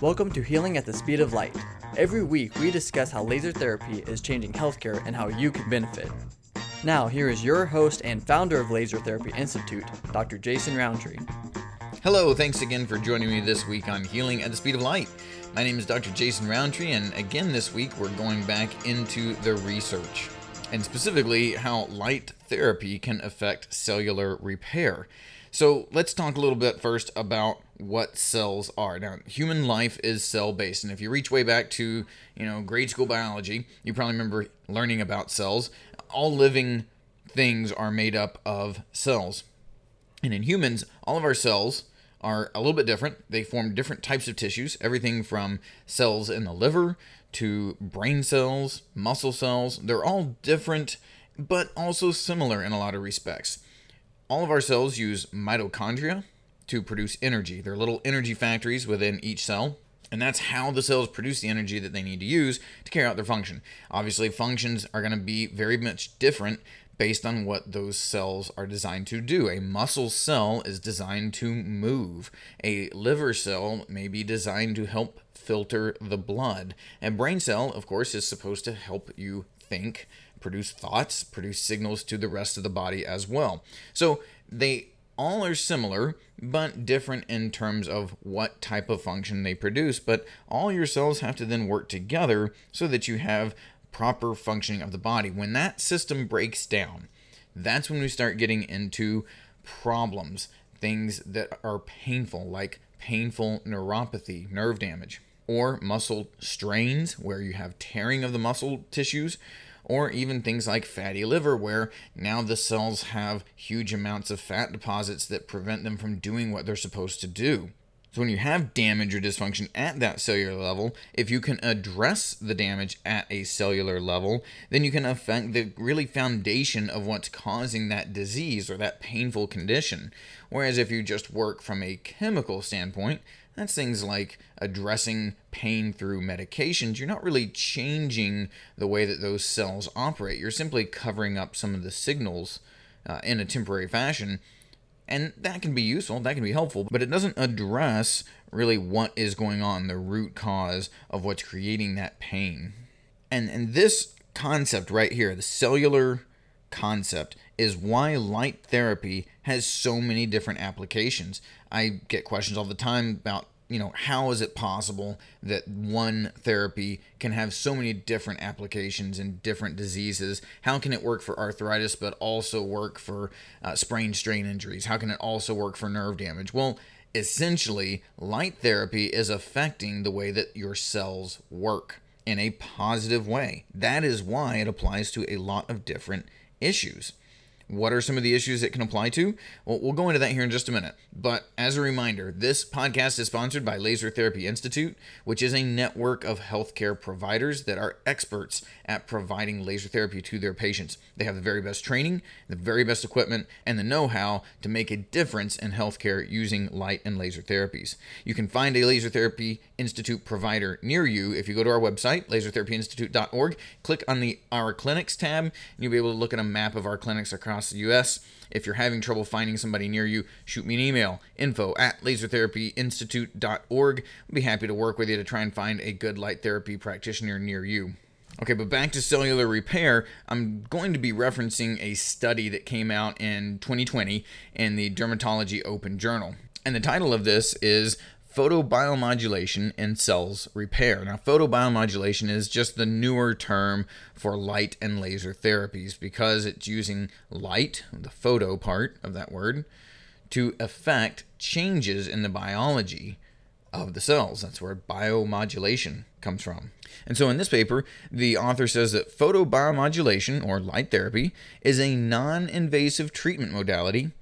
Welcome to Healing at the Speed of Light. Every week, we discuss how laser therapy is changing healthcare and how you can benefit. Now, here is your host and founder of Laser Therapy Institute, Dr. Jason Roundtree. Hello, thanks again for joining me this week on Healing at the Speed of Light. My name is Dr. Jason Roundtree, and again this week we're going back into the research, and specifically how light therapy can affect cellular repair. So let's talk a little bit first about what cells are. Now, human life is cell based, and if you reach way back to you know grade school biology, you probably remember learning about cells. All living things are made up of cells, and in humans, all of our cells are a little bit different. They form different types of tissues, everything from cells in the liver to brain cells, muscle cells. They're all different, but also similar in a lot of respects. All of our cells use mitochondria, to produce energy. They're little energy factories within each cell. And that's how the cells produce the energy that they need to use to carry out their function. Obviously, functions are going to be very much different based on what those cells are designed to do. A muscle cell is designed to move, a liver cell may be designed to help filter the blood. A brain cell, of course, is supposed to help you think, produce thoughts, produce signals to the rest of the body as well. So they all are similar, but different in terms of what type of function they produce. But all your cells have to then work together so that you have proper functioning of the body. When that system breaks down, that's when we start getting into problems, things that are painful, like painful neuropathy, nerve damage, or muscle strains, where you have tearing of the muscle tissues or even things like fatty liver, where now the cells have huge amounts of fat deposits that prevent them from doing what they're supposed to do. So, when you have damage or dysfunction at that cellular level, if you can address the damage at a cellular level, then you can affect the really foundation of what's causing that disease or that painful condition. Whereas if you just work from a chemical standpoint, that's things like addressing pain through medications. You're not really changing the way that those cells operate. You're simply covering up some of the signals uh, in a temporary fashion. And that can be useful, that can be helpful, but it doesn't address really what is going on, the root cause of what's creating that pain. And, and this concept right here, the cellular concept, is why light therapy has so many different applications. I get questions all the time about, you know, how is it possible that one therapy can have so many different applications in different diseases? How can it work for arthritis but also work for uh, sprain strain injuries? How can it also work for nerve damage? Well, essentially, light therapy is affecting the way that your cells work in a positive way. That is why it applies to a lot of different issues. What are some of the issues it can apply to? Well, we'll go into that here in just a minute. But as a reminder, this podcast is sponsored by Laser Therapy Institute, which is a network of healthcare providers that are experts at providing laser therapy to their patients. They have the very best training, the very best equipment, and the know how to make a difference in healthcare using light and laser therapies. You can find a Laser Therapy Institute provider near you if you go to our website, lasertherapyinstitute.org, click on the Our Clinics tab, and you'll be able to look at a map of our clinics across the U.S. If you're having trouble finding somebody near you, shoot me an email info at lasertherapyinstitute.org. I'll be happy to work with you to try and find a good light therapy practitioner near you. Okay, but back to cellular repair, I'm going to be referencing a study that came out in 2020 in the Dermatology Open Journal. And the title of this is Photobiomodulation in Cells Repair. Now, photobiomodulation is just the newer term for light and laser therapies because it's using light, the photo part of that word, to affect changes in the biology of the cells. That's where biomodulation comes from. And so in this paper, the author says that photobiomodulation, or light therapy, is a non invasive treatment modality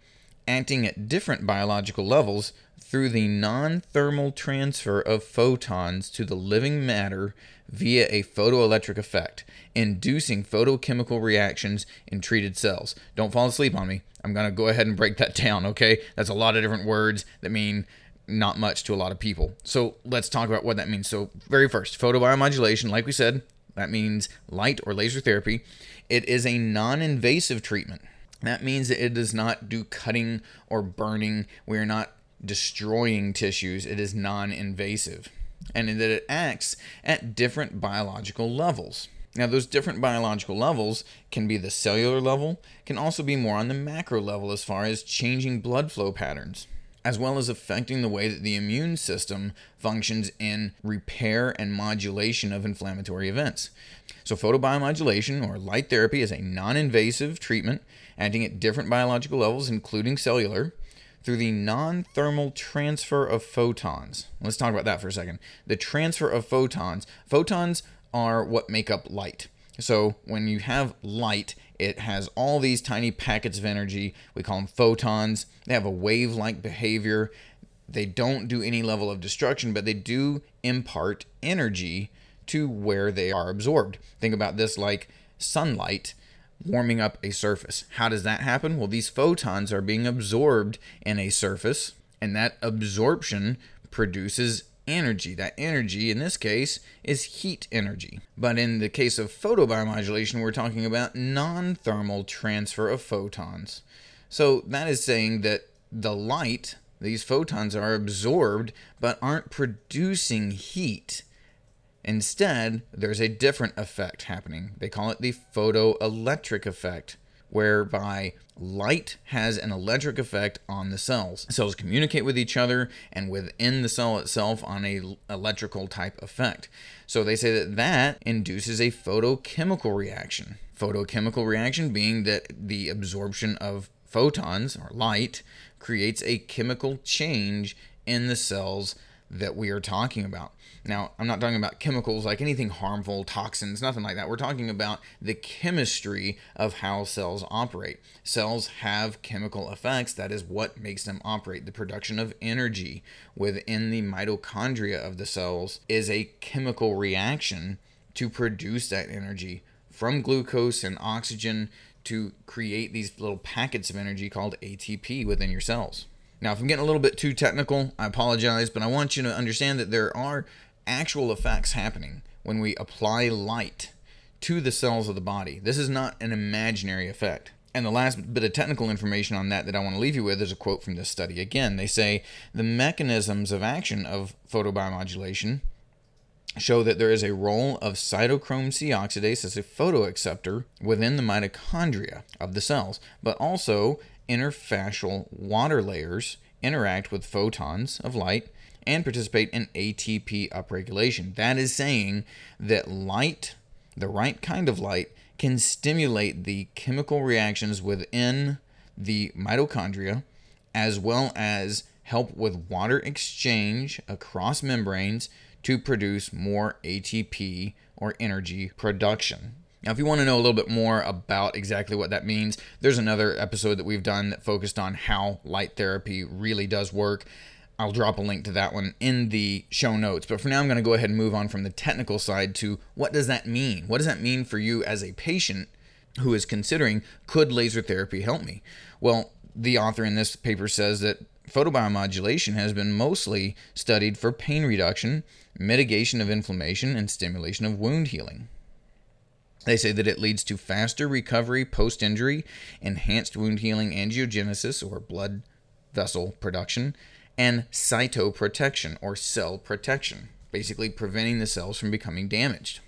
acting at different biological levels through the non thermal transfer of photons to the living matter via a photoelectric effect, inducing photochemical reactions in treated cells. Don't fall asleep on me. I'm going to go ahead and break that down, okay? That's a lot of different words that mean not much to a lot of people. So let's talk about what that means. So, very first, photobiomodulation, like we said, that means light or laser therapy. It is a non invasive treatment. That means that it does not do cutting or burning. We are not destroying tissues, it is non invasive. and that it acts at different biological levels. Now, those different biological levels can be the cellular level, can also be more on the macro level as far as changing blood flow patterns, as well as affecting the way that the immune system functions in repair and modulation of inflammatory events. So, photobiomodulation or light therapy is a non invasive treatment acting at different biological levels, including cellular, through the non thermal transfer of photons. Let's talk about that for a second. The transfer of photons. Photons are what make up light. So when you have light, it has all these tiny packets of energy. We call them photons. They have a wave like behavior. They don't do any level of destruction, but they do impart energy to where they are absorbed. Think about this like sunlight warming up a surface. How does that happen? Well, these photons are being absorbed in a surface, and that absorption produces energy. That energy, in this case, is heat energy. But in the case of photobiomodulation, we're talking about non thermal transfer of photons. So that is saying that the light, these photons are absorbed but aren't producing heat. Instead, there's a different effect happening. They call it the photoelectric effect whereby light has an electric effect on the cells. Cells communicate with each other and within the cell itself on a electrical type effect. So they say that that induces a photochemical reaction. Photochemical reaction being that the absorption of photons or light creates a chemical change in the cells that we are talking about. Now, I'm not talking about chemicals like anything harmful, toxins, nothing like that. We're talking about the chemistry of how cells operate. Cells have chemical effects. That is what makes them operate. The production of energy within the mitochondria of the cells is a chemical reaction to produce that energy from glucose and oxygen to create these little packets of energy called ATP within your cells. Now, if I'm getting a little bit too technical, I apologize, but I want you to understand that there are actual effects happening when we apply light to the cells of the body. This is not an imaginary effect. And the last bit of technical information on that that I want to leave you with is a quote from this study. Again, they say the mechanisms of action of photobiomodulation show that there is a role of cytochrome C oxidase as a photoacceptor within the mitochondria of the cells, but also interfacial water layers interact with photons of light and participate in ATP upregulation. That is saying that light, the right kind of light, can stimulate the chemical reactions within the mitochondria as well as help with water exchange across membranes to produce more ATP or energy production. Now, if you want to know a little bit more about exactly what that means, there's another episode that we've done that focused on how light therapy really does work. I'll drop a link to that one in the show notes. But for now, I'm going to go ahead and move on from the technical side to what does that mean? What does that mean for you as a patient who is considering could laser therapy help me? Well, the author in this paper says that photobiomodulation has been mostly studied for pain reduction, mitigation of inflammation, and stimulation of wound healing. They say that it leads to faster recovery post injury, enhanced wound healing angiogenesis or blood vessel production, and cytoprotection or cell protection, basically preventing the cells from becoming damaged.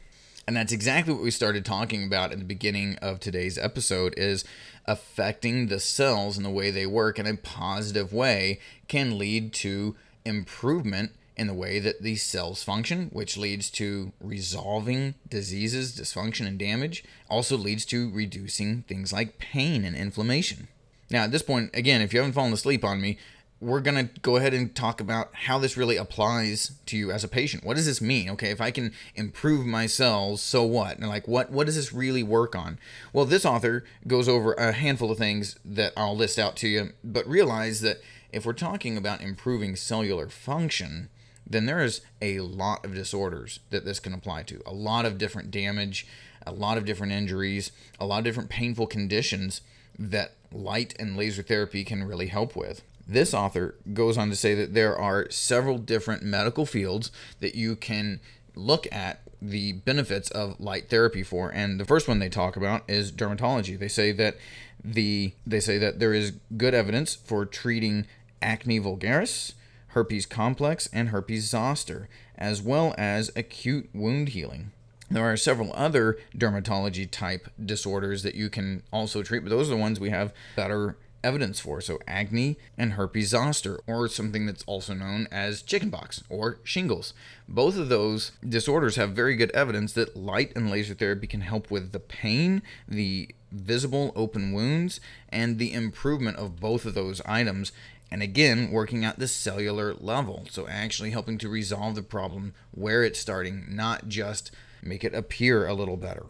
And that's exactly what we started talking about at the beginning of today's episode is affecting the cells and the way they work in a positive way can lead to improvement in the way that these cells function, which leads to resolving diseases, dysfunction, and damage, also leads to reducing things like pain and inflammation. Now, at this point, again, if you haven't fallen asleep on me, we're going to go ahead and talk about how this really applies to you as a patient. What does this mean? Okay, if I can improve my cells, so what? And like what what does this really work on? Well, this author goes over a handful of things that I'll list out to you, but realize that if we're talking about improving cellular function, then there is a lot of disorders that this can apply to. A lot of different damage, a lot of different injuries, a lot of different painful conditions that light and laser therapy can really help with. This author goes on to say that there are several different medical fields that you can look at the benefits of light therapy for and the first one they talk about is dermatology they say that the they say that there is good evidence for treating acne vulgaris herpes simplex, and herpes zoster, as well as acute wound healing. There are several other dermatology type disorders that you can also treat, but those are the ones we have better evidence for. So, acne and herpes zoster, or something that's also known as chickenpox or shingles. Both of those disorders have very good evidence that light and laser therapy can help with the pain, the visible open wounds, and the improvement of both of those items. And again, working at the cellular level. So, actually helping to resolve the problem where it's starting, not just make it appear a little better.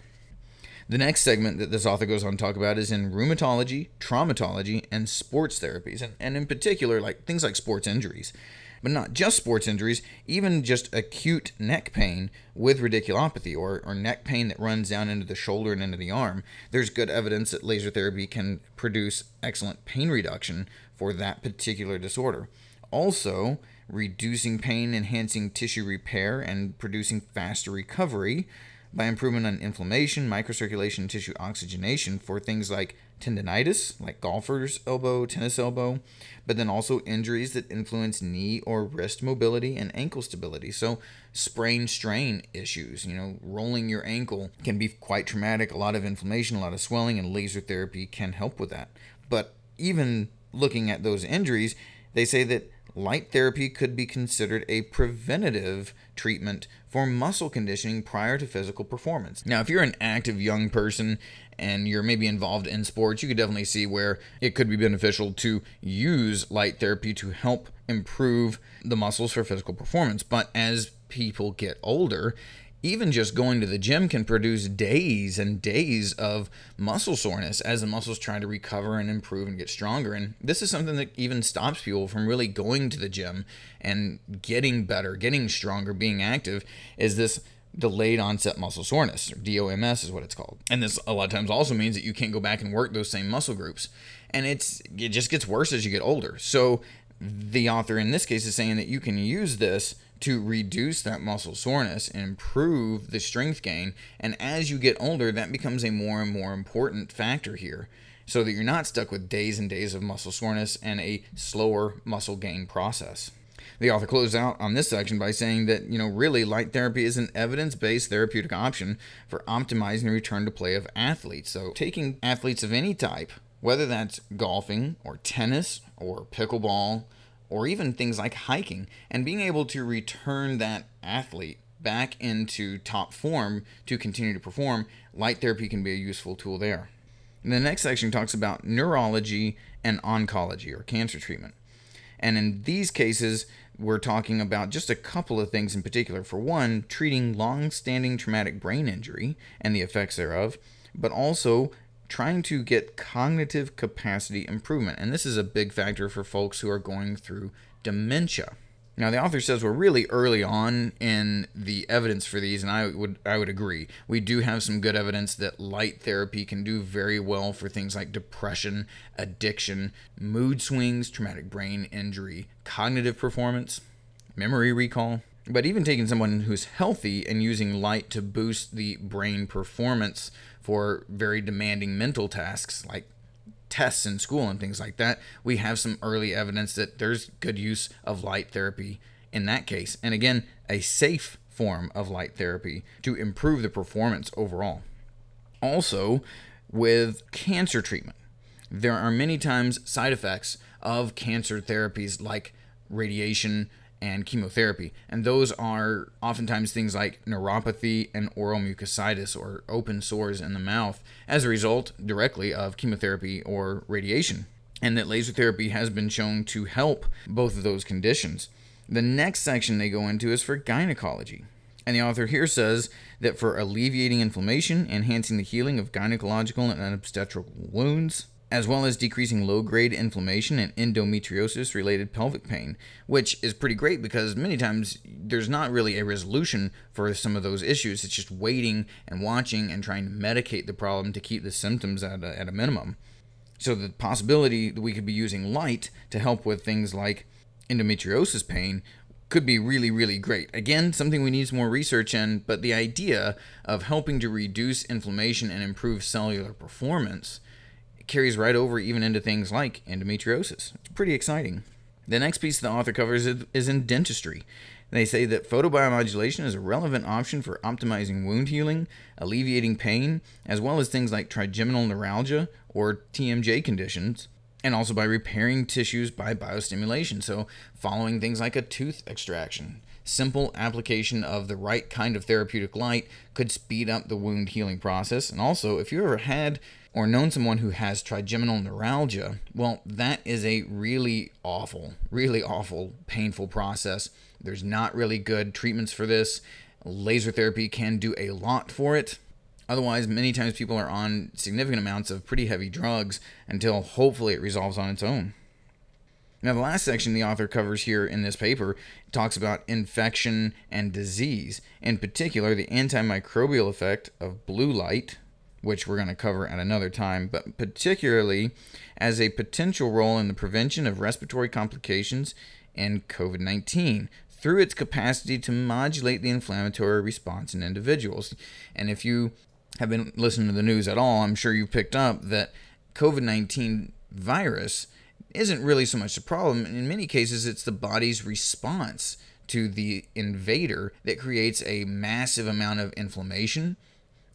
The next segment that this author goes on to talk about is in rheumatology, traumatology, and sports therapies, and, and in particular, like things like sports injuries. But not just sports injuries, even just acute neck pain with radiculopathy or, or neck pain that runs down into the shoulder and into the arm. There's good evidence that laser therapy can produce excellent pain reduction for that particular disorder. Also, reducing pain, enhancing tissue repair, and producing faster recovery by improvement on inflammation, microcirculation, tissue oxygenation for things like tendonitis, like golfer's elbow, tennis elbow, but then also injuries that influence knee or wrist mobility and ankle stability. So, sprain strain issues, you know, rolling your ankle can be quite traumatic, a lot of inflammation, a lot of swelling, and laser therapy can help with that. But even looking at those injuries, they say that light therapy could be considered a preventative treatment for muscle conditioning prior to physical performance. Now, if you're an active young person and you're maybe involved in sports, you could definitely see where it could be beneficial to use light therapy to help improve the muscles for physical performance. But as people get older, even just going to the gym can produce days and days of muscle soreness as the muscles try to recover and improve and get stronger. And this is something that even stops people from really going to the gym and getting better, getting stronger, being active, is this delayed onset muscle soreness, or DOMS is what it's called. And this a lot of times also means that you can't go back and work those same muscle groups. And it's it just gets worse as you get older. So the author in this case is saying that you can use this to reduce that muscle soreness and improve the strength gain. And as you get older, that becomes a more and more important factor here so that you're not stuck with days and days of muscle soreness and a slower muscle gain process. The author closes out on this section by saying that, you know, really light therapy is an evidence based therapeutic option for optimizing the return to play of athletes. So, taking athletes of any type, whether that's golfing or tennis or pickleball or even things like hiking, and being able to return that athlete back into top form to continue to perform, light therapy can be a useful tool there. And the next section talks about neurology and oncology or cancer treatment. And in these cases, we're talking about just a couple of things in particular. For one, treating long standing traumatic brain injury and the effects thereof, but also trying to get cognitive capacity improvement. And this is a big factor for folks who are going through dementia. Now the author says we're really early on in the evidence for these and I would I would agree. We do have some good evidence that light therapy can do very well for things like depression, addiction, mood swings, traumatic brain injury, cognitive performance, memory recall, but even taking someone who's healthy and using light to boost the brain performance for very demanding mental tasks like tests in school and things like that, we have some early evidence that there's good use of light therapy in that case. And again, a safe form of light therapy to improve the performance overall. Also, with cancer treatment, there are many times side effects of cancer therapies like radiation, and chemotherapy. And those are oftentimes things like neuropathy and oral mucositis or open sores in the mouth as a result directly of chemotherapy or radiation. And that laser therapy has been shown to help both of those conditions. The next section they go into is for gynecology. And the author here says that for alleviating inflammation, enhancing the healing of gynecological and obstetrical wounds, as well as decreasing low grade inflammation and endometriosis related pelvic pain, which is pretty great because many times there's not really a resolution for some of those issues. It's just waiting and watching and trying to medicate the problem to keep the symptoms at a, at a minimum. So, the possibility that we could be using light to help with things like endometriosis pain could be really, really great. Again, something we need some more research in, but the idea of helping to reduce inflammation and improve cellular performance carries right over even into things like endometriosis. It's pretty exciting. The next piece the author covers is in dentistry. They say that photobiomodulation is a relevant option for optimizing wound healing, alleviating pain, as well as things like trigeminal neuralgia or TMJ conditions, and also by repairing tissues by biostimulation. So, following things like a tooth extraction. Simple application of the right kind of therapeutic light could speed up the wound healing process. And also, if you ever had or known someone who has trigeminal neuralgia, well, that is a really awful, really awful, painful process. There's not really good treatments for this. Laser therapy can do a lot for it. Otherwise, many times people are on significant amounts of pretty heavy drugs until hopefully it resolves on its own. Now, the last section the author covers here in this paper talks about infection and disease, in particular, the antimicrobial effect of blue light, which we're going to cover at another time, but particularly as a potential role in the prevention of respiratory complications and COVID 19 through its capacity to modulate the inflammatory response in individuals. And if you have been listening to the news at all, I'm sure you picked up that COVID 19 virus isn't really so much the problem. In many cases, it's the body's response to the invader that creates a massive amount of inflammation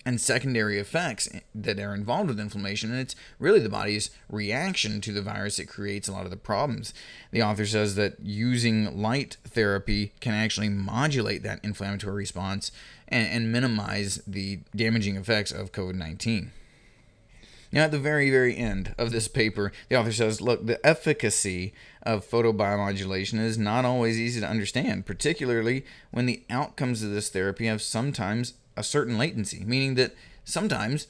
and secondary effects that are involved with inflammation. And it's really the body's reaction to the virus that creates a lot of the problems. The author says that using light therapy can actually modulate that inflammatory response and, and minimize the damaging effects of COVID 19. Now, at the very, very end of this paper, the author says, look, the efficacy of photobiomodulation is not always easy to understand, particularly when the outcomes of this therapy have sometimes a certain latency, meaning that sometimes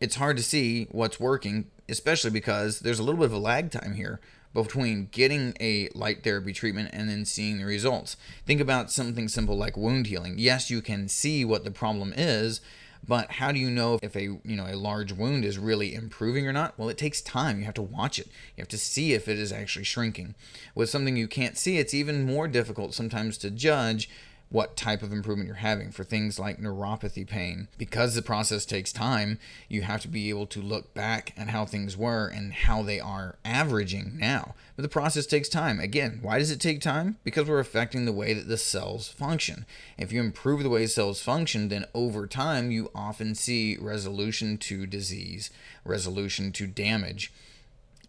it's hard to see what's working, especially because there's a little bit of a lag time here between getting a light therapy treatment and then seeing the results. Think about something simple like wound healing. Yes, you can see what the problem is, but how do you know if a you know a large wound is really improving or not? Well, it takes time. You have to watch it. You have to see if it is actually shrinking. With something you can't see, it's even more difficult sometimes to judge what type of improvement you're having for things like neuropathy pain. Because the process takes time, you have to be able to look back at how things were and how they are averaging now. But the process takes time. Again, why does it take time? Because we're affecting the way that the cells function. If you improve the way cells function, then over time you often see resolution to disease, resolution to damage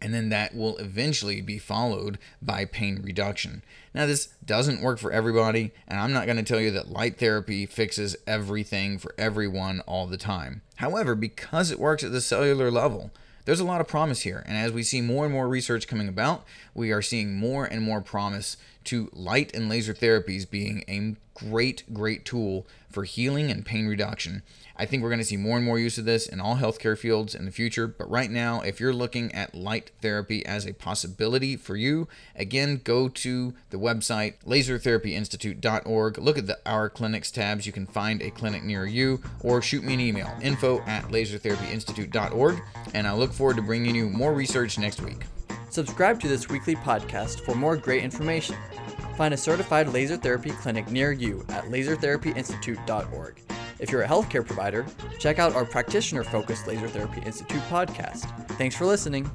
and then that will eventually be followed by pain reduction. Now, this doesn't work for everybody, and I'm not going to tell you that light therapy fixes everything for everyone all the time. However, because it works at the cellular level, there's a lot of promise here. And as we see more and more research coming about, we are seeing more and more promise to light and laser therapies being a great, great tool for healing and pain reduction. I think we're going to see more and more use of this in all healthcare fields in the future. But right now, if you're looking at light therapy as a possibility for you, again, go to the website lasertherapyinstitute.org. Look at the Our Clinics tabs. You can find a clinic near you or shoot me an email info at lasertherapyinstitute.org. And I look forward to bringing you more research next week. Subscribe to this weekly podcast for more great information. Find a certified laser therapy clinic near you at lasertherapyinstitute.org. If you're a healthcare provider, check out our practitioner focused Laser Therapy Institute podcast. Thanks for listening.